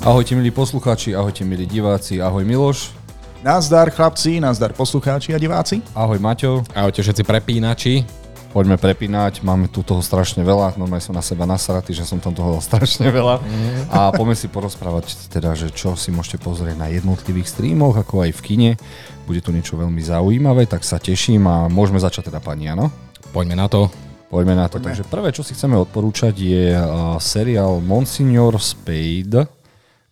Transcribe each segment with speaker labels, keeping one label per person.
Speaker 1: Ahojte milí poslucháči, ahojte milí diváci, ahoj Miloš.
Speaker 2: Nazdar chlapci, nazdar poslucháči a diváci.
Speaker 1: Ahoj Maťo.
Speaker 3: Ahojte všetci prepínači.
Speaker 1: Poďme prepínať, máme tu toho strašne veľa, normálne som na seba nasratý, že som tam toho strašne veľa. A poďme si porozprávať teda, že čo si môžete pozrieť na jednotlivých streamoch, ako aj v kine. Bude tu niečo veľmi zaujímavé, tak sa teším a môžeme začať teda pani, áno?
Speaker 3: Poďme na to.
Speaker 1: Poďme na to. Poďme. Takže prvé, čo si chceme odporúčať, je uh, seriál Monsignor Spade,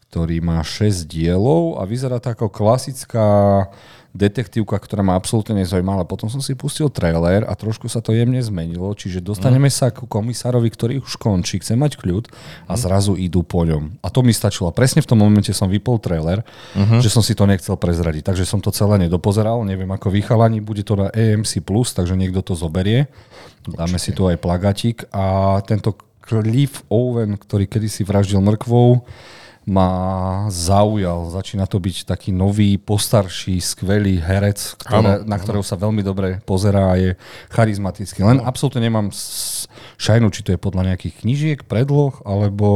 Speaker 1: ktorý má 6 dielov a vyzerá to ako klasická detektívka, ktorá ma absolútne nezaujímala. Potom som si pustil trailer a trošku sa to jemne zmenilo, čiže dostaneme mm. sa ku komisárovi, ktorý už končí, chce mať kľud a mm. zrazu idú po ňom. A to mi stačilo. Presne v tom momente som vypol trailer, mm-hmm. že som si to nechcel prezradiť. Takže som to celé nedopozeral, neviem ako vychalani, bude to na AMC+, takže niekto to zoberie. Dáme si tu aj plagatik a tento Cliff Owen, ktorý kedysi vraždil mrkvou, ma zaujal. Začína to byť taký nový, postarší, skvelý herec, ktoré, ano, na ktorého sa veľmi dobre pozerá a je charizmatický. Len ano. absolútne nemám šajnu, či to je podľa nejakých knížiek, predloh, alebo...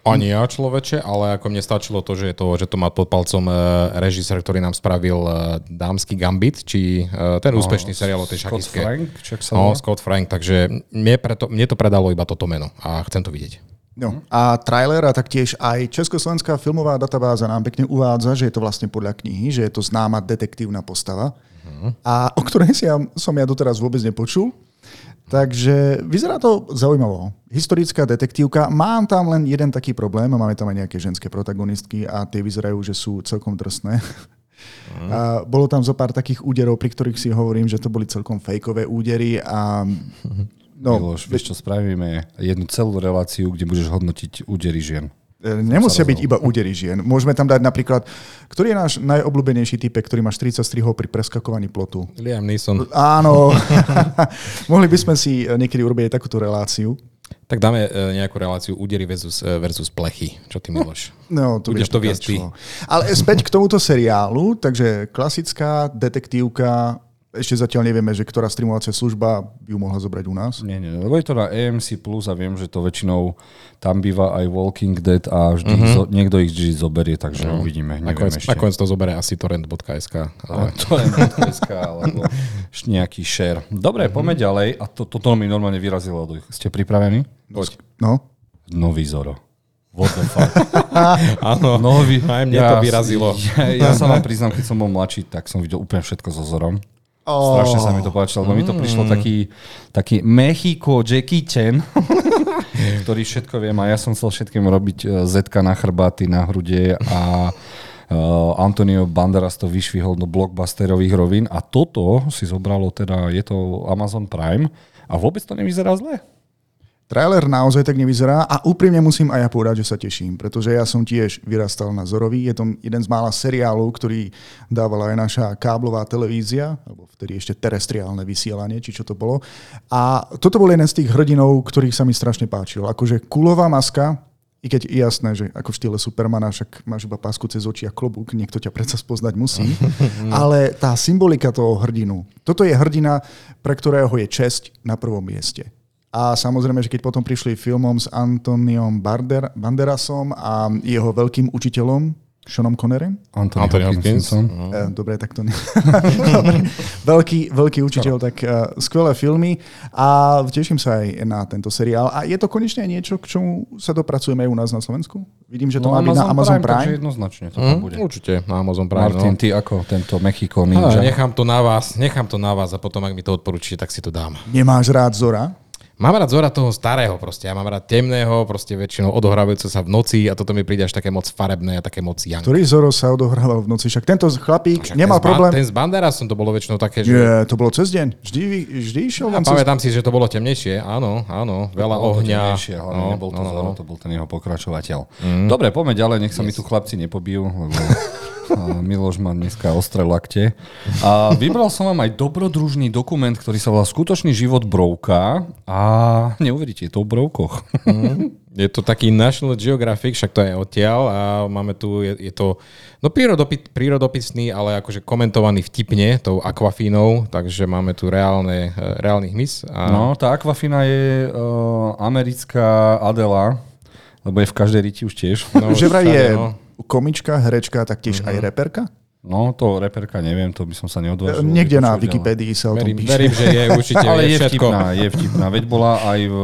Speaker 3: Ani ja človeče, ale ako mne stačilo to, že, je to, že to má pod palcom uh, režisér, ktorý nám spravil uh, Dámsky Gambit, či uh, ten no, úspešný seriál o tej
Speaker 1: Scott Frank?
Speaker 3: No, Scott Frank, takže mne, preto, mne to predalo iba toto meno a chcem to vidieť.
Speaker 2: No. A trailer a taktiež aj Československá filmová databáza nám pekne uvádza, že je to vlastne podľa knihy, že je to známa detektívna postava, uh-huh. a o ktorej si ja, som ja doteraz vôbec nepočul. Takže vyzerá to zaujímavo. Historická detektívka. Mám tam len jeden taký problém. Máme tam aj nejaké ženské protagonistky a tie vyzerajú, že sú celkom drsné. Uh-huh. A bolo tam zo pár takých úderov, pri ktorých si hovorím, že to boli celkom fejkové údery a
Speaker 1: No, Miloš, vieš čo, spravíme jednu celú reláciu, kde budeš hodnotiť údery žien.
Speaker 2: E, nemusia byť iba údery žien. Môžeme tam dať napríklad, ktorý je náš najobľúbenejší typek, ktorý má 40 strihov pri preskakovaní plotu?
Speaker 3: Liam Neeson.
Speaker 2: Áno. Mohli by sme si niekedy urobiť aj takúto reláciu.
Speaker 3: Tak dáme e, nejakú reláciu údery versus, e, versus plechy. Čo ty, Miloš?
Speaker 2: No, to
Speaker 3: Budeš to viesť ty.
Speaker 2: Ale späť k tomuto seriálu, takže klasická detektívka, ešte zatiaľ nevieme, že ktorá streamovacia služba by ju mohla zobrať u nás.
Speaker 1: Nie, nie, lebo je to na AMC Plus a viem, že to väčšinou tam býva aj Walking Dead a vždy uh-huh. zo, niekto ich vždy zoberie, takže uh-huh. uvidíme.
Speaker 3: Nakoniec, nakoniec to zoberie asi torrent.sk.
Speaker 1: Ale... torrent.sk alebo nejaký share. Dobre, uh-huh. poďme ďalej a to, toto mi normálne vyrazilo. Ste pripravení?
Speaker 2: Poď. No.
Speaker 1: Nový Zoro. What the fuck?
Speaker 3: Áno, Nový, aj mne ja, to vyrazilo.
Speaker 1: Ja, ja sa vám priznám, keď som bol mladší, tak som videl úplne všetko so Zorom. Oh. Strašne sa mi to páčilo, lebo mm. mi to prišlo mm. taký, taký Mexico Jackie Chan, ktorý všetko viem a ja som chcel všetkým robiť e, zetka na chrbáty, na hrude a Uh, Antonio Banderas to vyšvihol do blockbusterových rovín a toto si zobralo teda, je to Amazon Prime a vôbec to nevyzerá zle.
Speaker 2: Trailer naozaj tak nevyzerá a úprimne musím aj ja povedať, že sa teším, pretože ja som tiež vyrastal na Zorovi. Je to jeden z mála seriálov, ktorý dávala aj naša káblová televízia, alebo vtedy ešte terestriálne vysielanie, či čo to bolo. A toto bol jeden z tých hrdinov, ktorých sa mi strašne páčil. Akože kulová maska, i keď je jasné, že ako v štýle Supermana, však máš iba pásku cez oči a klobúk, niekto ťa predsa spoznať musí. Ale tá symbolika toho hrdinu, toto je hrdina, pre ktorého je česť na prvom mieste. A samozrejme, že keď potom prišli filmom s Antoniom Barder, Banderasom a jeho veľkým učiteľom, Seanom Connerem?
Speaker 1: Anthony, Anthony Hopkins.
Speaker 2: Uh, dobre, tak to nie. dobre. Veľký, veľký učiteľ, tak uh, skvelé filmy a teším sa aj na tento seriál. A je to konečne niečo, k čomu sa dopracujeme aj u nás na Slovensku? Vidím, že to no, má byť na Amazon Prime. Prime.
Speaker 1: jednoznačne to
Speaker 3: mm, bude. Určite na Amazon Prime.
Speaker 1: Martin, no. ty ako tento Mexico Ninja?
Speaker 3: A, nechám to na vás, nechám to na vás a potom, ak mi to odporúčite, tak si to dám.
Speaker 2: Nemáš rád Zora?
Speaker 3: Mám rád Zora toho starého proste. Ja mám rád temného, proste väčšinou odohrávajúce sa v noci a toto mi príde až také moc farebné a také moc young.
Speaker 2: Ktorý Zoro sa odohrával v noci? Však tento chlapík Však nemal ten problém.
Speaker 3: Ten z Banderasom to bolo väčšinou také, že...
Speaker 2: Nie, to bolo cez deň. Vždy, vždy išiel
Speaker 3: ja, pamätám cez... si, že to bolo temnejšie. Áno, áno. Veľa
Speaker 1: to
Speaker 3: ohňa.
Speaker 1: ale no, nebol to no, Zoro, no. to bol ten jeho pokračovateľ. Mm. Dobre, poďme ďalej, nech sa yes. mi tu chlapci nepobijú, lebo Miloš má dneska ostré lakte. A vybral som vám aj dobrodružný dokument, ktorý sa volá Skutočný život brouka a neuveríte, je to o broukoch.
Speaker 3: Mm. Je to taký National Geographic, však to je odtiaľ a máme tu, je, je to no prírodopis, prírodopisný, ale akože komentovaný vtipne tou akvafínou, takže máme tu reálne, reálnych mis.
Speaker 1: A... No, tá akvafína je uh, americká Adela, lebo je v každej riti už tiež.
Speaker 3: No,
Speaker 2: že vraj je
Speaker 3: no.
Speaker 2: Komička, herečka, taktiež aj reperka.
Speaker 1: No, to reperka neviem, to by som sa neodvážil.
Speaker 2: Niekde na Wikipédii sa o tom
Speaker 3: Verím,
Speaker 2: píše.
Speaker 3: verím, že je určite
Speaker 1: Ale je
Speaker 3: všetko.
Speaker 1: vtipná, je vtipná. Veď bola aj v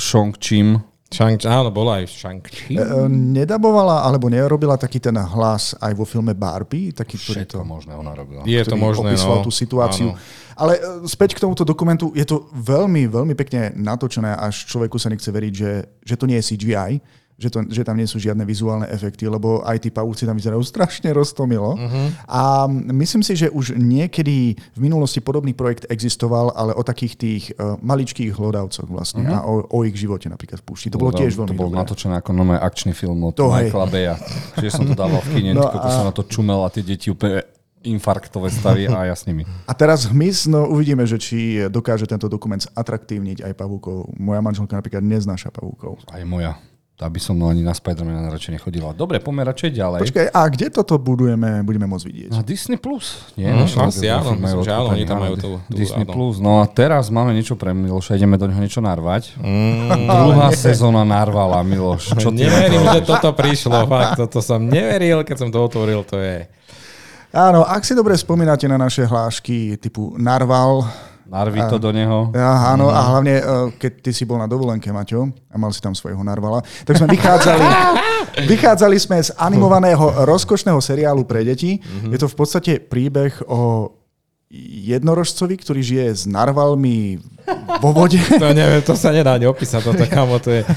Speaker 1: Shang Chim.
Speaker 3: Shang, áno, bola aj v Shang-Chi.
Speaker 2: E, Nedabovala alebo nerobila taký ten hlas aj vo filme Barbie, taký, ktorý to,
Speaker 1: možné ona robila.
Speaker 3: Je to možné,
Speaker 2: opisoval
Speaker 3: no.
Speaker 2: tú situáciu.
Speaker 3: Áno.
Speaker 2: Ale e, späť k tomuto dokumentu, je to veľmi, veľmi pekne natočené, až človeku sa nechce veriť, že, že to nie je CGI, že, to, že tam nie sú žiadne vizuálne efekty, lebo aj tí pavúci tam vyzerajú strašne roztomilo. Uh-huh. A myslím si, že už niekedy v minulosti podobný projekt existoval, ale o takých tých uh, maličkých hlodavcoch vlastne uh-huh. a o, o ich živote napríklad v púšti. To bolo tiež veľmi
Speaker 1: To bol
Speaker 2: dobré.
Speaker 1: natočené ako nové akčný film od
Speaker 2: To.
Speaker 1: Michaela Beja. Čiže som to dával v kine,
Speaker 2: No a-
Speaker 1: som na to čumel a tie deti úplne infarktové stavy a ja s nimi.
Speaker 2: A teraz hmyz, no uvidíme, že či dokáže tento dokument atraktívniť aj pavúkov. Moja manželka napríklad neznáša pavúkov.
Speaker 1: Aj moja. Tá by som no ani na Spidermana radšej nechodila. Dobre, poďme radšej ďalej.
Speaker 2: Počkaj, a kde toto budujeme, budeme môcť vidieť?
Speaker 1: Na Disney Plus. Nie,
Speaker 3: Mm,
Speaker 1: National
Speaker 3: asi áno, myslím, že oni tam majú tú- tú,
Speaker 1: Disney
Speaker 3: áno.
Speaker 1: Plus. No a teraz máme niečo pre Miloša, ideme do neho niečo narvať.
Speaker 3: Mm,
Speaker 1: Druhá sezóna narvala, Miloš. Čo ty
Speaker 3: neverím, že toto prišlo. Fakt, toto som neveril, keď som to otvoril, to je...
Speaker 2: Áno, ak si dobre spomínate na naše hlášky typu Narval,
Speaker 1: Narví to do neho.
Speaker 2: Ja, áno, a hlavne, eh, keď ty si bol na dovolenke, Maťo, a mal si tam svojho narvala, tak sme vychádzali, vychádzali sme z animovaného rozkošného seriálu pre deti. Je to v podstate príbeh o jednorožcovi, ktorý žije s narvalmi vo vode.
Speaker 3: To neviem, to sa nedá ani opísať, toto kamo, to je...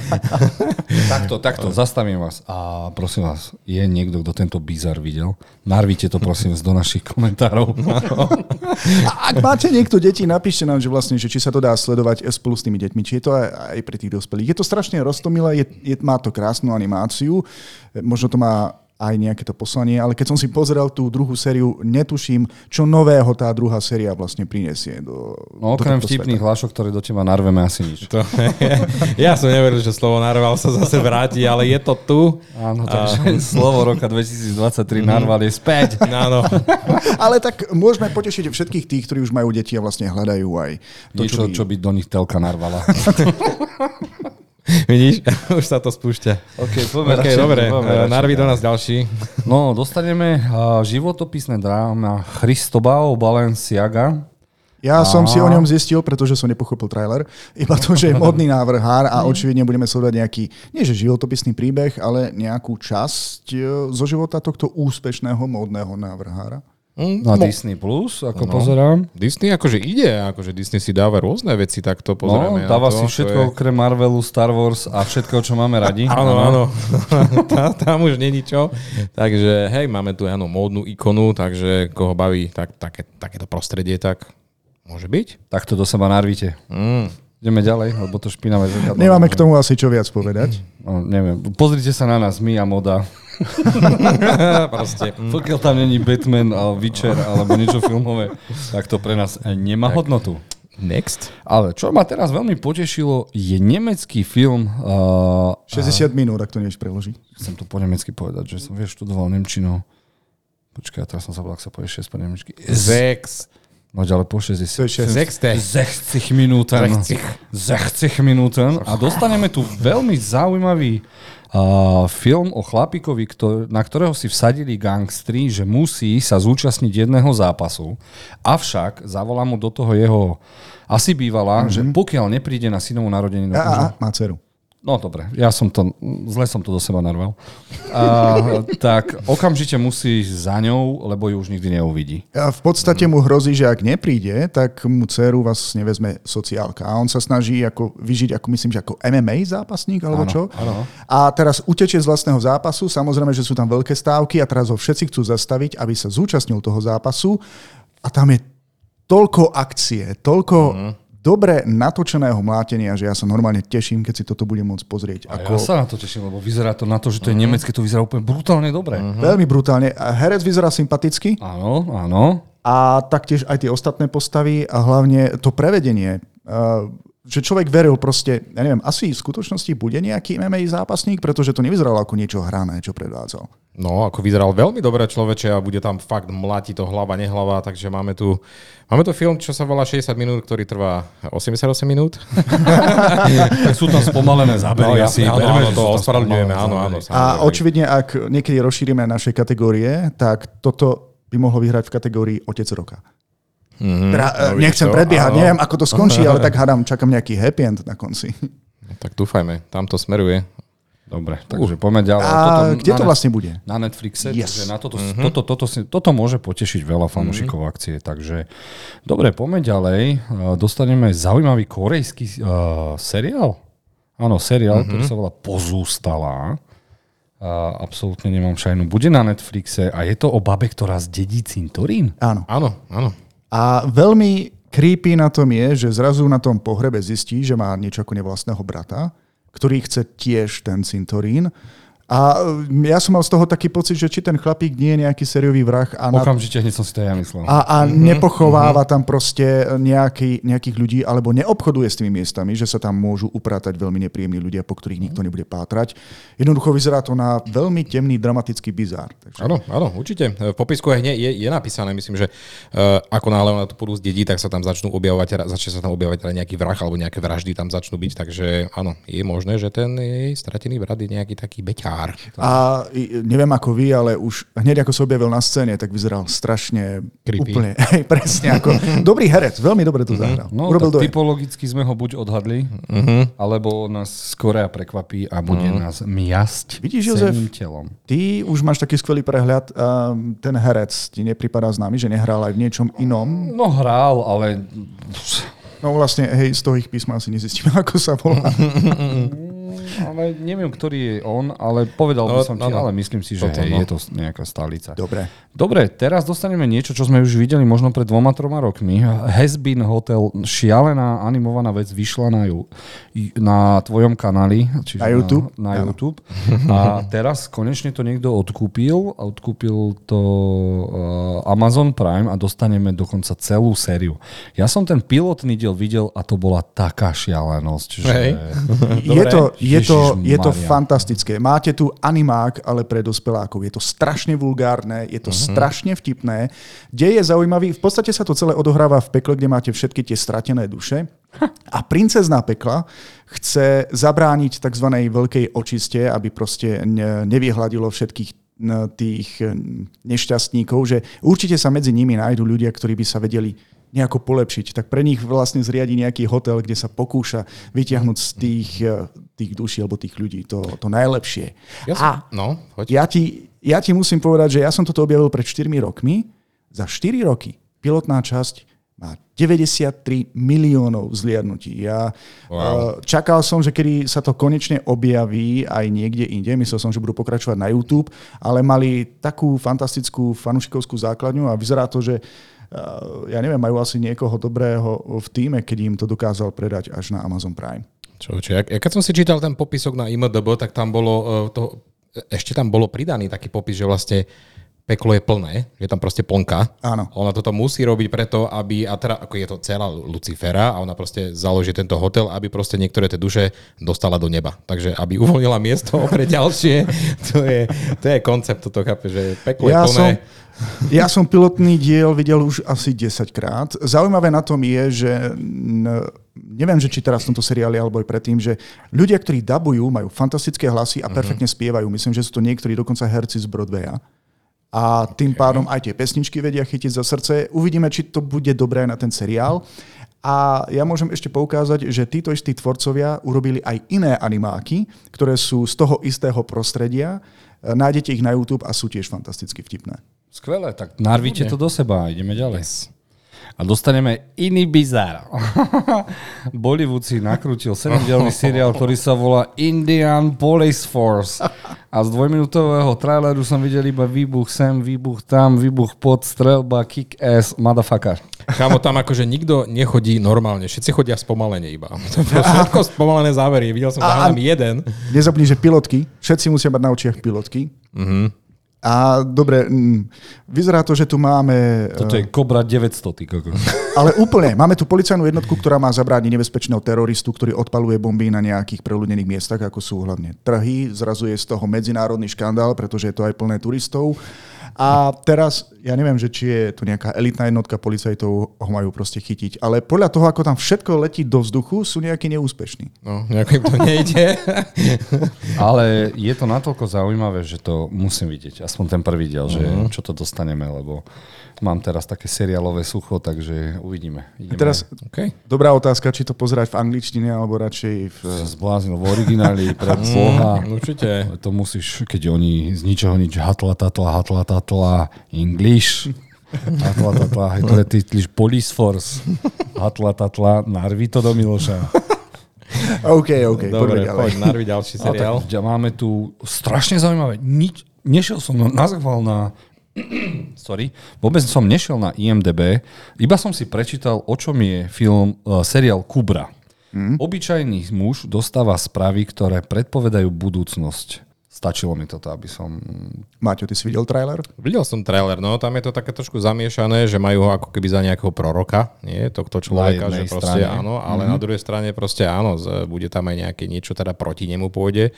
Speaker 1: Takto, takto, zastavím vás. A prosím vás, je niekto, kto tento bizar videl? Narvíte to prosím do našich komentárov.
Speaker 2: A ak máte niekto deti, napíšte nám, že vlastne, že či sa to dá sledovať spolu s tými deťmi, či je to aj, aj pre tých dospelých. Je to strašne roztomilé, je, je, má to krásnu animáciu, možno to má aj nejaké to poslanie, ale keď som si pozrel tú druhú sériu, netuším, čo nového tá druhá séria vlastne prinesie do,
Speaker 1: No okrem vtipných hlášok, ktoré do teba narveme asi nič.
Speaker 3: To, ja som neveril, že slovo narval sa zase vráti, ale je to tu.
Speaker 1: Áno, takže slovo roka 2023 narval je späť.
Speaker 3: Áno.
Speaker 2: Ale tak môžeme potešiť všetkých tých, ktorí už majú deti a vlastne hľadajú aj to,
Speaker 1: Niečo,
Speaker 2: by-
Speaker 1: čo by do nich telka narvala.
Speaker 3: Vidíš, už sa to spúšťa.
Speaker 1: OK,
Speaker 3: OK, dobre, narví do nás ďalší.
Speaker 1: No, dostaneme uh, životopisné dráma Christobal Balenciaga.
Speaker 2: Ja som si o ňom zistil, pretože som nepochopil trailer. Iba to, že je modný návrhár a očividne budeme sledovať nejaký, nie že životopisný príbeh, ale nejakú časť e, zo života tohto úspešného módneho návrhára.
Speaker 1: Na Disney Plus, ako pozerám.
Speaker 3: Disney akože ide, akože Disney si dáva rôzne veci, tak to
Speaker 1: No,
Speaker 3: pozeráme.
Speaker 1: dáva
Speaker 3: na to,
Speaker 1: si
Speaker 3: to
Speaker 1: všetko
Speaker 3: je-
Speaker 1: okrem Marvelu, Star Wars a všetko, čo máme radi.
Speaker 3: Áno, áno. tam, tam už není čo. Takže hej, máme tu áno, módnu ikonu, takže koho baví tak, také, takéto prostredie, tak môže byť.
Speaker 1: Takto do seba narvíte.
Speaker 3: Mm.
Speaker 1: Ideme ďalej, lebo to špinavé zrkadlo.
Speaker 2: Nemáme k tomu asi čo viac povedať.
Speaker 1: No, neviem. Pozrite sa na nás, my a moda.
Speaker 3: Proste.
Speaker 1: Pokiaľ tam není Batman, a Witcher alebo niečo filmové, tak to pre nás nemá hodnotu.
Speaker 3: Next.
Speaker 1: Ale čo ma teraz veľmi potešilo, je nemecký film. Uh,
Speaker 2: 60 minút, ak to nevieš preložiť.
Speaker 1: chcem to po nemecky povedať, že som vieš študoval Nemčinu. Počkaj, teraz som sa ak sa povie 6 po nemecky.
Speaker 3: Zex.
Speaker 1: No ďalej po
Speaker 2: To
Speaker 1: 60.
Speaker 2: je 6.
Speaker 3: Sexte.
Speaker 1: 60 minúten. 60 minúten. A dostaneme tu veľmi zaujímavý uh, film o chlapíkovi, ktor- na ktorého si vsadili gangstri, že musí sa zúčastniť jedného zápasu. Avšak zavolá mu do toho jeho asi bývala, mm-hmm. že pokiaľ nepríde na synovú narodeninu,
Speaker 2: A, a, má dceru.
Speaker 1: No dobre, ja som to, zle som to do seba narval. A, tak okamžite musí za ňou, lebo ju už nikdy neuvidí.
Speaker 2: A v podstate mu hrozí, že ak nepríde, tak mu dceru vlastne vezme sociálka. A on sa snaží ako vyžiť, ako myslím, že ako MMA zápasník, alebo
Speaker 1: Áno,
Speaker 2: čo.
Speaker 1: áno.
Speaker 2: A teraz utečie z vlastného zápasu. Samozrejme, že sú tam veľké stávky a teraz ho všetci chcú zastaviť, aby sa zúčastnil toho zápasu. A tam je toľko akcie, toľko
Speaker 1: Mhm.
Speaker 2: Dobre natočeného mlátenia, že ja sa normálne teším, keď si toto budem môcť pozrieť.
Speaker 1: A
Speaker 2: Ako...
Speaker 1: ja sa na to teším, lebo vyzerá to na to, že to je nemecké, to vyzerá úplne brutálne dobre.
Speaker 2: Veľmi brutálne. A herec vyzerá sympaticky
Speaker 1: Áno, áno.
Speaker 2: a taktiež aj tie ostatné postavy a hlavne to prevedenie. Uh, že človek veril proste, ja neviem, asi v skutočnosti bude nejaký MMA zápasník, pretože to nevyzeralo ako niečo hrané, čo predvádzal.
Speaker 3: No, ako vyzeral veľmi dobre človeče a bude tam fakt mlátiť to hlava, nehlava, takže máme tu, máme tu film, čo sa volá 60 minút, ktorý trvá 88 minút.
Speaker 1: tak sú tam spomalené zábery.
Speaker 3: No,
Speaker 1: ja
Speaker 3: asi,
Speaker 1: si
Speaker 3: áno, áno, to ospravedlňujeme, áno, áno.
Speaker 2: A očividne, ak niekedy rozšírime naše kategórie, tak toto by mohlo vyhrať v kategórii Otec roka.
Speaker 3: Mhm,
Speaker 2: Teda,
Speaker 3: no,
Speaker 2: e, nechcem
Speaker 3: to?
Speaker 2: predbiehať,
Speaker 3: Áno.
Speaker 2: neviem, ako to skončí, ale tak hádam, čakám nejaký happy end na konci.
Speaker 3: No, Tak dúfajme, tam to smeruje.
Speaker 1: Dobre, takže poďme ďalej.
Speaker 2: A
Speaker 1: Toto
Speaker 2: kde to vlastne bude?
Speaker 1: Na Netflixe,
Speaker 2: Yes.
Speaker 1: takže na toto, toto, toto, si, toto môže potešiť veľa fanúšikov akcie. Takže dobre, poďme ďalej. Uh, Dostaneme zaujímavý korejský uh, seriál. Áno, seriál, ktorý sa volá Pozústalá. Uh, absolútne nemám šajnu. Bude na Netflixe a je to o babe, ktorá zdedí cintorín.
Speaker 2: Áno.
Speaker 3: Áno, áno.
Speaker 2: A veľmi creepy na tom je, že zrazu na tom pohrebe zistí, že má niečo ako nevlastného brata, ktorý chce tiež ten cintorín. A e, ja som mal z toho taký pocit, že či ten chlapík nie je nejaký sériový vrah a, na,
Speaker 1: Okamžite hneď som si to ja myslel.
Speaker 2: a, a nepochováva tam proste nejaký, nejakých ľudí alebo neobchoduje s tými miestami, že sa tam môžu upratať veľmi nepríjemní ľudia, po ktorých nikto nebude pátrať. Jednoducho vyzerá to na veľmi temný, dramatický bizár. Takže
Speaker 3: Áno, áno, určite. V popisku hneď je, je napísané, myslím, že uh, ako náhle ona to budú zdedí, tak sa tam začnú objavovať, začne sa tam objavovať teda nejaký vrah alebo nejaké vraždy tam začnú byť, takže áno, je možné, že ten jej stratený brat je nejaký taký beťár.
Speaker 2: A i- neviem ako vy, ale už hneď ako sa objavil na scéne, tak vyzeral strašne
Speaker 3: Creepy.
Speaker 2: úplne, hej, presne ako dobrý herec, veľmi dobre to zahral.
Speaker 1: No,
Speaker 2: Urobil
Speaker 1: tak typologicky sme ho buď odhadli, alebo nás Korea prekvapí a bude nás miasť
Speaker 2: Vidíš, Jozef?
Speaker 1: telom.
Speaker 2: Ty už máš taký skvelý prehľad, a ten herec ti nepripadá známy, že nehral aj v niečom inom.
Speaker 1: No hral, ale
Speaker 2: No vlastne, hej, z toho ich písma asi nezistíme, ako sa volá.
Speaker 1: ale neviem, ktorý je on, ale povedal by
Speaker 3: No,
Speaker 1: som ti,
Speaker 3: no, no.
Speaker 1: ale myslím si, že
Speaker 3: Toto,
Speaker 1: hej,
Speaker 3: no.
Speaker 1: je to nejaká stálica.
Speaker 2: Dobre.
Speaker 1: Dobre, teraz dostaneme niečo, čo sme už videli možno pred dvoma, troma rokmi. Been Hotel, šialená animovaná vec, vyšla na, ju, na tvojom kanáli. Čiže
Speaker 2: Na YouTube?
Speaker 1: Na, na. YouTube. A teraz konečne to niekto odkúpil. Odkúpil to uh, Amazon Prime a dostaneme dokonca celú sériu. Ja som ten pilotný diel videl a to bola taká šialenosť, že...
Speaker 3: Hej.
Speaker 2: Je to, je, to, je to fantastické. Máte tu animák, ale pre dospelákov. Je to strašne vulgárne, je to strašne vtipné. Dej je zaujímavý. V podstate sa to celé odohráva v pekle, kde máte všetky tie stratené duše. A princezná pekla chce zabrániť tzv. veľkej očiste, aby proste ne- nevyhľadilo všetkých tých nešťastníkov, že určite sa medzi nimi nájdú ľudia, ktorí by sa vedeli nejako polepšiť. Tak pre nich vlastne zriadi nejaký hotel, kde sa pokúša vyťahnuť z tých, eh, tých duší alebo tých ľudí to, to najlepšie.
Speaker 3: Ja som,
Speaker 2: A
Speaker 3: no,
Speaker 2: ja ti, ja ti musím povedať, že ja som toto objavil pred 4 rokmi. Za 4 roky pilotná časť má 93 miliónov vzliadnutí. Ja wow.
Speaker 3: Wow.
Speaker 2: čakal som, že kedy sa to konečne objaví aj niekde inde, myslel som, že budú pokračovať na YouTube, ale mali takú fantastickú fanušikovskú základňu a vyzerá to, že eh, ja neviem, majú asi niekoho dobrého v týme, keď im to dokázal predať až na Amazon Prime.
Speaker 3: Čo, čo, ja, ja keď som si čítal ten popisok na IMDB, tak tam bolo, uh, to, ešte tam bolo pridaný taký popis, že vlastne peklo je plné, je tam proste plnka.
Speaker 2: Áno.
Speaker 3: Ona toto musí robiť preto, aby, a teda ako je to dcera Lucifera a ona proste založí tento hotel, aby proste niektoré tie duše dostala do neba. Takže aby uvoľnila miesto pre ďalšie, to je, to je koncept toto, chápe, že peklo
Speaker 2: Ja
Speaker 3: je plné.
Speaker 2: som, ja som pilotný diel videl už asi 10 krát. Zaujímavé na tom je, že neviem, že či teraz v tomto seriáli alebo aj predtým, že ľudia, ktorí dabujú, majú fantastické hlasy a perfektne spievajú. Myslím, že sú to niektorí dokonca herci z Broadwaya. A tým pádom aj tie pesničky vedia chytiť za srdce. Uvidíme, či to bude dobré na ten seriál. A ja môžem ešte poukázať, že títo istí tvorcovia urobili aj iné animáky, ktoré sú z toho istého prostredia. Nájdete ich na YouTube a sú tiež fantasticky vtipné.
Speaker 1: Skvelé, tak narvite to do seba a ideme ďalej. A dostaneme iný bizár. Bollywood si nakrútil 7-dielný seriál, ktorý sa volá Indian Police Force. A z dvojminútového traileru som videl iba výbuch sem, výbuch tam, výbuch pod, strelba, kick-ass, motherfucker.
Speaker 3: Kámo, tam akože nikto nechodí normálne, všetci chodia spomalene iba. Všetko spomalené závery, videl som tam jeden.
Speaker 2: Nezabudni, že pilotky, všetci musia mať na očiach pilotky. A dobre, mm, vyzerá to, že tu máme...
Speaker 1: Toto je Cobra 900, ty kokos.
Speaker 2: Ale úplne. Máme tu policajnú jednotku, ktorá má zabrániť nebezpečného teroristu, ktorý odpaluje bomby na nejakých preľudnených miestach, ako sú hlavne trhy. Zrazuje z toho medzinárodný škandál, pretože je to aj plné turistov. A teraz, ja neviem, že či je tu nejaká elitná jednotka policajtov, ho majú proste chytiť. Ale podľa toho, ako tam všetko letí do vzduchu, sú nejakí neúspešní.
Speaker 3: No, nejako im to nejde.
Speaker 1: Ale je to natoľko zaujímavé, že to musím vidieť. Aspoň ten prvý diel, že
Speaker 3: Mhm.
Speaker 1: čo to dostaneme, lebo mám teraz také seriálové sucho, takže uvidíme.
Speaker 2: A
Speaker 1: Ideme.
Speaker 2: teraz,
Speaker 3: okay.
Speaker 2: dobrá otázka, či to pozerať v angličtine, alebo radšej v...
Speaker 1: zbláznil v origináli pre Boha.
Speaker 3: Určite.
Speaker 1: To musíš, keď oni z ničoho nič hatla, tatla, hatla, tatla, English, hatla, tatla, hatla, titliš Police Force, hatla, tatla, narvi to do Miloša.
Speaker 2: OK, OK,
Speaker 3: Dobre,
Speaker 2: poďme
Speaker 3: poď, narvi ďalší
Speaker 1: A
Speaker 3: seriál.
Speaker 1: tak máme tu strašne zaujímavé. Nič, nešiel som na, nazval na sorry, vôbec som nešiel na IMDB, iba som si prečítal, o čom je film, uh, seriál Kubra. Mm. Obyčajný muž dostáva správy, ktoré predpovedajú budúcnosť. Stačilo mi toto, aby som...
Speaker 2: Maťo, ty si videl trailer?
Speaker 3: Videl som trailer, no tam je to také trošku zamiešané, že majú ho ako keby za nejakého proroka, nie, tohto človeka, že proste
Speaker 1: strane.
Speaker 3: áno, ale mm-hmm. na druhej strane proste áno, bude tam aj nejaké niečo teda proti nemu pôjde.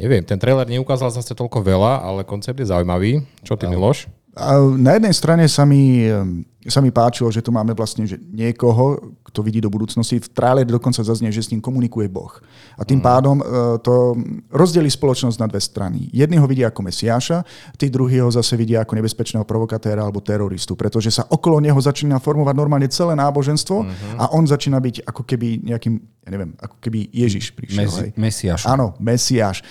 Speaker 3: Neviem, ten trailer neukázal zase toľko veľa, ale koncept je zaujímavý. Čo ty, Miloš?
Speaker 2: A na jednej strane sa mi, em, sa mi páčilo, že tu máme vlastne že niekoho, kto vidí do budúcnosti. V traileri dokonca zaznie, že s ním komunikuje Boh. A tým
Speaker 3: Mhm.
Speaker 2: pádom e, to rozdelí spoločnosť na dve strany. Jedni ho vidia ako Mesiáša, tí druhí ho zase vidia ako nebezpečného provokatéra alebo teroristu, pretože sa okolo neho začína formovať normálne celé náboženstvo
Speaker 3: Mhm.
Speaker 2: a on začína byť ako keby nejakým, ja neviem, ako keby Ježiš prišiel.
Speaker 1: Mezi,
Speaker 2: hej.
Speaker 1: mesiaš.
Speaker 2: Áno, Mesiáš.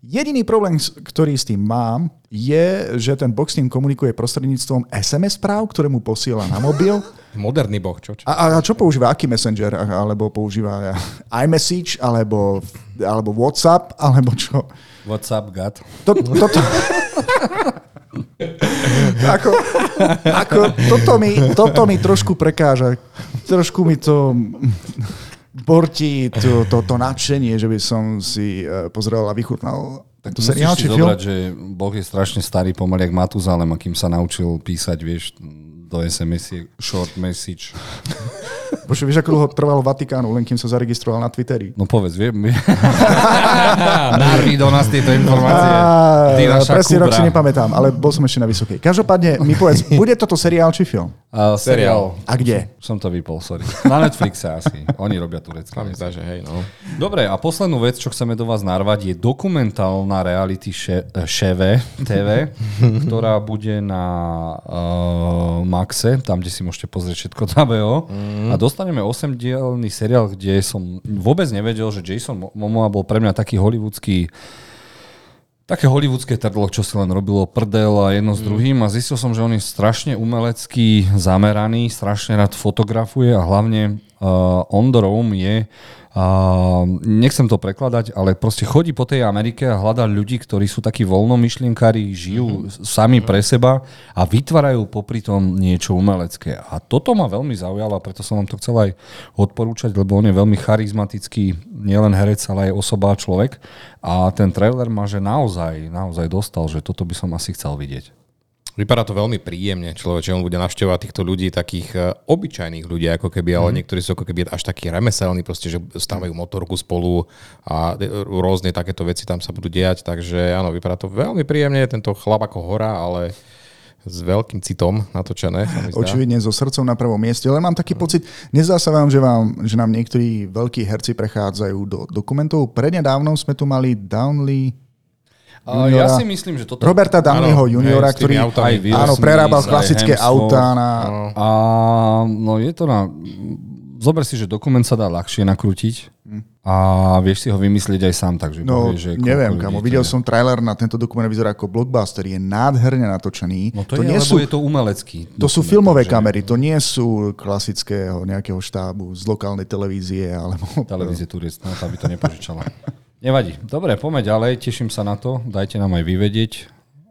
Speaker 2: Jediný problém, ktorý s tým mám, je, že ten box s tým komunikuje prostredníctvom SMS správ, ktoré mu posiela na mobil.
Speaker 3: Moderný boh, čo? čo?
Speaker 2: A, a čo používa? Aký messenger? Alebo používa iMessage? Alebo, alebo WhatsApp? Alebo čo?
Speaker 1: What's up, God?
Speaker 2: To, toto... ako, ako, toto, mi, toto mi trošku prekáža. Trošku mi to bortí to, to, to nadšenie, že by som si eh, pozrel a vychutnal tento seriál či film.
Speaker 1: zobrať, že Boh je strašne starý, pomaly jak Matuzalem, a kým sa naučil písať, vieš, do SMS short message.
Speaker 2: Bože, vieš, ako dlho trvalo Vatikánu, len kým sa zaregistroval na Twitteri?
Speaker 1: No povedz, viem. Narví do nás tieto informácie. Ty naša
Speaker 2: presne rok
Speaker 1: Kubra.
Speaker 2: si nepamätám, ale bol som ešte na vysokej. Každopádne mi povedz, bude toto seriál či film?
Speaker 1: A seriál.
Speaker 2: A kde?
Speaker 1: Som to vypol, sorry. Na Netflixe asi. Oni robia turecké.
Speaker 3: Že hej, no.
Speaker 1: Dobre, a poslednú vec, čo chceme do vás narvať, je dokumentálna reality še- ŠV TV, ktorá bude na uh, Maxe, tam, kde si môžete pozrieť všetko na BO. A dostaneme 8-dielný seriál, kde som vôbec nevedel, že Jason Mo- Momoa bol pre mňa taký hollywoodský také hollywoodske trdlo, čo si len robilo prdel a jedno s druhým. A zistil som, že on je strašne umelecký zameraný, strašne rád fotografuje a hlavne uh, on the roam je nechcem to prekladať, ale proste chodí po tej Amerike a hľadá ľudí, ktorí sú takí voľnomyšlienkári, žijú mm-hmm. sami pre seba a vytvárajú popri tom niečo umelecké. A toto ma veľmi zaujalo a preto som vám to chcel aj odporúčať, lebo on je veľmi charizmatický, nielen herec, ale aj osoba a človek. A ten trailer ma, že naozaj, naozaj dostal, že toto by som asi chcel vidieť.
Speaker 3: Vypadá to veľmi príjemne, človeče, on bude navštevovať týchto ľudí, takých uh, obyčajných ľudí, ako keby, ale niektorí sú ako keby až takí remeselní, proste, že stávajú motorku spolu a e, rôzne takéto veci tam sa budú diať, takže áno, vypadá to veľmi príjemne, tento chlap ako hora, ale s veľkým citom natočené.
Speaker 2: Očividne so srdcom na prvom mieste, ale mám taký pocit, nezdá sa vám, že, vám, že nám niektorí veľkí herci prechádzajú do dokumentov. Prednedávnom sme tu mali Downley, Juniora.
Speaker 1: ja si myslím, že toto...
Speaker 2: Roberta Downeyho juniora,
Speaker 3: hej,
Speaker 2: ktorý.
Speaker 1: Aj
Speaker 2: áno, prerábal klasické autá na...
Speaker 1: A no je to na... Zober si, že dokument sa dá ľahšie nakrútiť a vieš si ho vymyslieť aj sám, takže
Speaker 2: No,
Speaker 1: povieš, že
Speaker 2: neviem, kamo.
Speaker 1: to
Speaker 2: Videl
Speaker 1: je.
Speaker 2: som trailer na tento dokument, vyzerá ako blockbuster. Je nádherne natočený.
Speaker 1: No to, je,
Speaker 2: nie
Speaker 1: lebo
Speaker 2: sú,
Speaker 1: je to umelecký.
Speaker 2: to sú
Speaker 1: dokument,
Speaker 2: filmové
Speaker 1: takže
Speaker 2: kamery, to nie sú klasického nejakého štábu z lokálnej televízie alebo...
Speaker 1: Televízie Turiec, no to by to nepožičala. Nevadí. Dobre, poďme ďalej, teším sa na to. Dajte nám aj vyvedieť.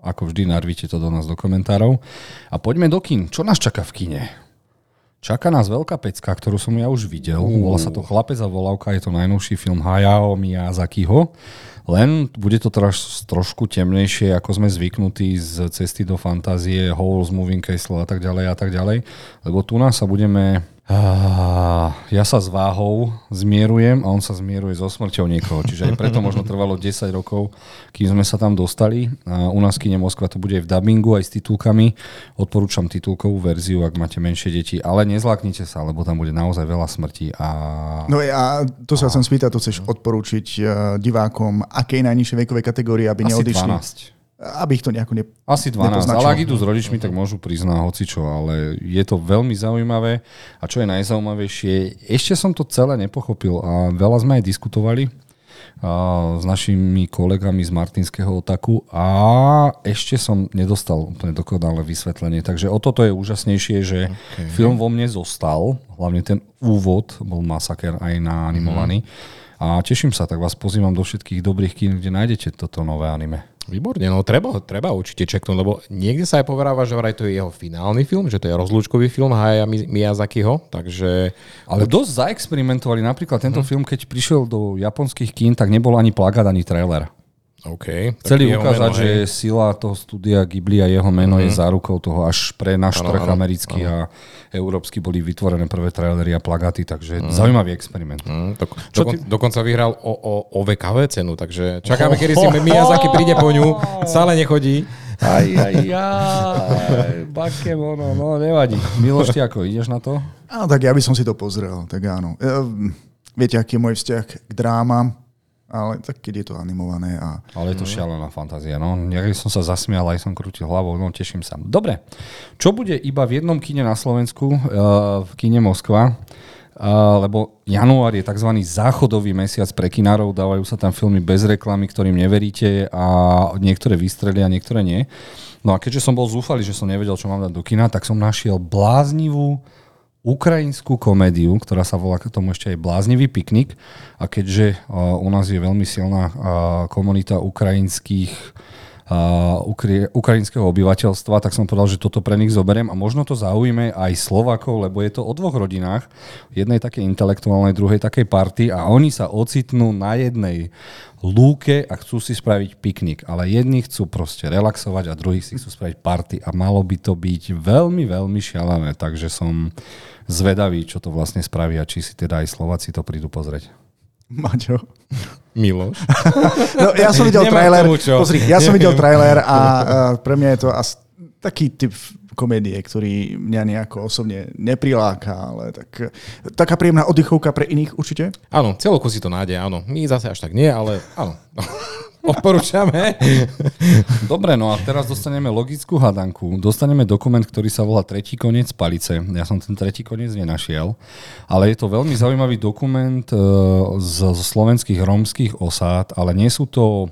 Speaker 1: Ako vždy, narvíte to do nás do komentárov. A poďme do kín. Čo nás čaká v kine? Čaká nás veľká pecka, ktorú som ja už videl. Volá sa to Chlapec a volávka, je to najnovší film Hayao Miyazakiho. Len bude to teraz trošku temnejšie, ako sme zvyknutí z cesty do fantázie, Holes, Moving Castle a tak ďalej a tak ďalej. Lebo tu nás sa budeme Uh, ja sa s váhou zmierujem a on sa zmieruje so smrťou niekoho. Čiže aj preto možno trvalo 10 rokov, kým sme sa tam dostali. Uh, u nás kine Moskva to bude aj v dubbingu, aj s titulkami. Odporúčam titulkovú verziu, ak máte menšie deti. Ale nezlaknite sa, lebo tam bude naozaj veľa smrti. A...
Speaker 2: No a to sa chcem spýtať, to chceš odporúčiť uh, divákom, akej najnižšej vekovej kategórie, aby
Speaker 1: Asi
Speaker 2: neodišli?
Speaker 1: 12.
Speaker 2: Aby ich to nejako ne...
Speaker 1: Asi 12,
Speaker 2: nepoznačilo.
Speaker 1: ale ak idú s rodičmi, tak môžu prísť na hocičo, ale je to veľmi zaujímavé. A čo je najzaujímavejšie, ešte som to celé nepochopil a veľa sme aj diskutovali a, s našimi kolegami z Martinského otaku a ešte som nedostal úplne dokonalé vysvetlenie, takže o toto je úžasnejšie, že okay. film vo mne zostal, hlavne ten úvod bol masaker aj na animovaný a teším sa, tak vás pozývam do všetkých dobrých kín, kde nájdete toto nové anime.
Speaker 3: Výborne, no treba, treba určite čeknúť, lebo niekde sa aj poveráva, že vraj to je jeho finálny film, že to je rozlúčkový film Hayaya Mi- Miyazakiho, takže
Speaker 1: Ale dosť zaexperimentovali. Napríklad tento film, keď prišiel do japonských kín, tak nebol ani plagát, ani trailer.
Speaker 3: OK. tak
Speaker 1: Chceli ukázať,
Speaker 3: meno,
Speaker 1: že
Speaker 3: hej.
Speaker 1: sila toho studia Ghibli a jeho meno je zárukou toho, až pre náš trh americký a európsky boli vytvorené prvé trailery a plagáty, takže zaujímavý experiment.
Speaker 3: Mm, dok- dokon, dokonca vyhral o, o, OVKV cenu, takže čakáme, kedy si Miyazaki príde po ňu, stále nechodí.
Speaker 1: Aj, aj, aj, Bakemono, no nevadí. Miloš, ty ako, ideš na to?
Speaker 2: Áno, tak ja by som si to pozrel, tak áno. Ehm, Viete, aký je môj vzťah k drámam, ale tak keď je to animované a
Speaker 1: Ale je to šialená fantázia. No, ja som sa zasmial, aj som krútil hlavou, no teším sa. Dobre, čo bude iba v jednom kine na Slovensku, uh, v kine Moskva, Uh, lebo január je tzv. záchodový mesiac pre kinárov, dávajú sa tam filmy bez reklamy, ktorým neveríte a niektoré vystrelia, niektoré nie. No a keďže som bol zúfalý, že som nevedel, čo mám dať do kina, tak som našiel bláznivú ukrajinskú komédiu, ktorá sa volá k tomu ešte aj Bláznivý piknik. A keďže uh, u nás je veľmi silná uh, komunita ukrajinských ukri- ukrajinského obyvateľstva, tak som povedal, že toto pre nich zoberiem a možno to zaujíme aj Slovakov, lebo je to o dvoch rodinách, jednej takej intelektuálnej, druhej takej party a oni sa ocitnú na jednej lúke a chcú si spraviť piknik, ale jedni chcú proste relaxovať a druhí si chcú spraviť party a malo by to byť veľmi, veľmi šialené, takže som zvedavý, čo to vlastne spraví a či si teda aj Slováci to prídu pozrieť.
Speaker 2: Maťo.
Speaker 3: Miloš.
Speaker 2: No, ja som videl
Speaker 3: Nemá
Speaker 2: trailer.
Speaker 3: tomu.
Speaker 2: Pozri, ja som videl trailer a uh, pre mňa je to as, taký typ komédie, ktorý mňa nejako osobne nepriláka, ale tak, taká príjemná oddychovka pre iných určite.
Speaker 3: Áno, celku si to nájde, áno. My zase až tak nie, ale áno. Odporúčame.
Speaker 1: Dobre, no a teraz dostaneme logickú hadanku. Dostaneme dokument, ktorý sa volá Tretí koniec palice. Ja som ten tretí koniec nenašiel, ale je to veľmi zaujímavý dokument e, z, z slovenských rómskych osád, ale nie sú to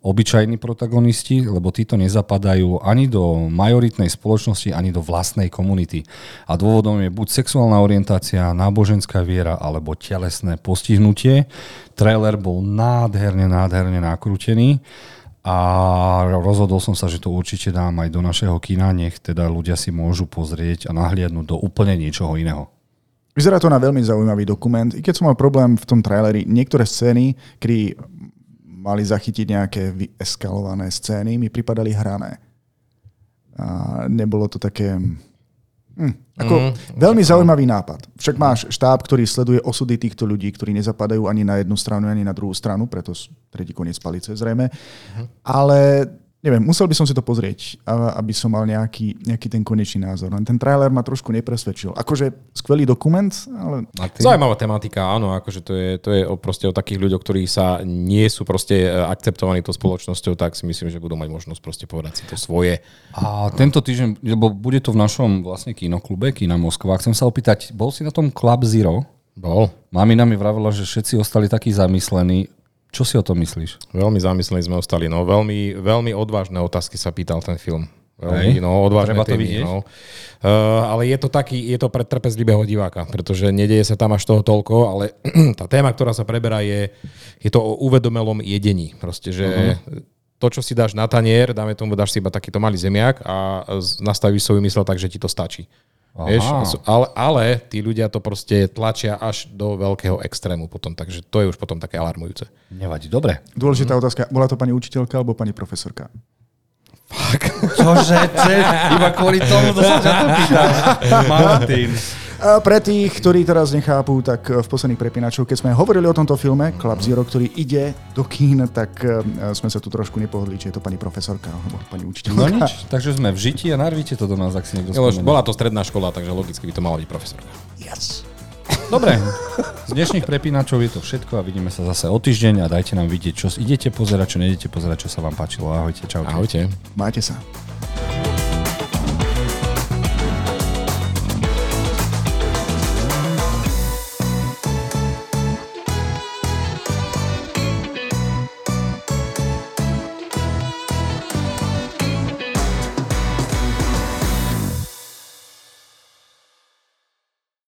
Speaker 1: obyčajní protagonisti, lebo títo nezapadajú ani do majoritnej spoločnosti, ani do vlastnej komunity. A dôvodom je buď sexuálna orientácia, náboženská viera alebo telesné postihnutie. Trailer bol nádherne, nádherne nakrútený a rozhodol som sa, že to určite dám aj do našeho kina, nech teda ľudia si môžu pozrieť a nahliadnúť do úplne niečoho iného.
Speaker 2: Vyzerá to na veľmi zaujímavý dokument. I keď som mal problém v tom traileri, niektoré scény, kedy mali zachytiť nejaké eskalované scény, mi pripadali hrané. A nebolo to také... Hm, ako mm, veľmi zaujímavý nápad. Však máš štáb, ktorý sleduje osudy týchto ľudí, ktorí nezapadajú ani na jednu stranu, ani na druhú stranu, preto tretí koniec palice zrejme.
Speaker 3: Mhm.
Speaker 2: Ale neviem, musel by som si to pozrieť, aby som mal nejaký, nejaký ten konečný názor. Len ten trailer ma trošku nepresvedčil. Akože skvelý dokument, ale?
Speaker 3: Zaujímavá tematika, áno, akože to je, to je o, proste o takých ľuďoch, ktorí sa nie sú proste e, akceptovaní tou spoločnosťou, tak si myslím, že budú mať možnosť proste povedať si to svoje.
Speaker 1: A tento týždeň, lebo bude to v našom vlastne kinoklube, Kina Moskva, chcem sa opýtať, bol si na tom Club Zero?
Speaker 3: Bol.
Speaker 1: Mamina mi vravela, že všetci ostali takí zamyslení. Čo si o tom myslíš?
Speaker 3: Veľmi zamyslení sme ostali. No, veľmi, veľmi odvážne otázky sa pýtal ten film. Veľmi,
Speaker 1: Hej.
Speaker 3: no, odvážne
Speaker 1: Treba to
Speaker 3: témy,
Speaker 1: vidieť.
Speaker 3: no. Uh, ale je to taký, je to pre trpezlivého diváka, pretože nedieje sa tam až toho toľko, ale tá téma, ktorá sa preberá, je, je to o uvedomelom jedení. Proste, že uh-huh. to, čo si dáš na tanier, dáme tomu, dáš si iba takýto malý zemiak a nastavíš svoju mysel tak, že ti to stačí. Vieš, ale, ale tí ľudia to proste tlačia až do veľkého extrému potom, takže to je už potom také alarmujúce.
Speaker 1: Nevadí, dobre.
Speaker 2: Dôležitá otázka. Bola to pani učiteľka alebo pani profesorka?
Speaker 1: Čože, če, iba kvôli tomu, to sa ťa to pýtam. Martin.
Speaker 2: Pre tých, ktorí teraz nechápu, tak v posledných prepínačoch, keď sme hovorili o tomto filme, Club Zero, ktorý ide do kín, tak e, sme sa tu trošku nepohodli, či je to pani profesorka alebo pani učiteľka.
Speaker 1: No nič, takže sme v žiti a narvíte to do nás, ak si niekto
Speaker 3: Lebo
Speaker 1: spomenie.
Speaker 3: bola to stredná škola, takže logicky by to mala byť profesorka.
Speaker 2: Yes.
Speaker 1: Dobre, z dnešných prepínačov je to všetko a vidíme sa zase o týždeň a dajte nám vidieť, čo idete pozerať, čo nejdete pozerať, čo sa vám páčilo. Ahojte, čaute.
Speaker 3: Ahojte.
Speaker 2: Majte sa.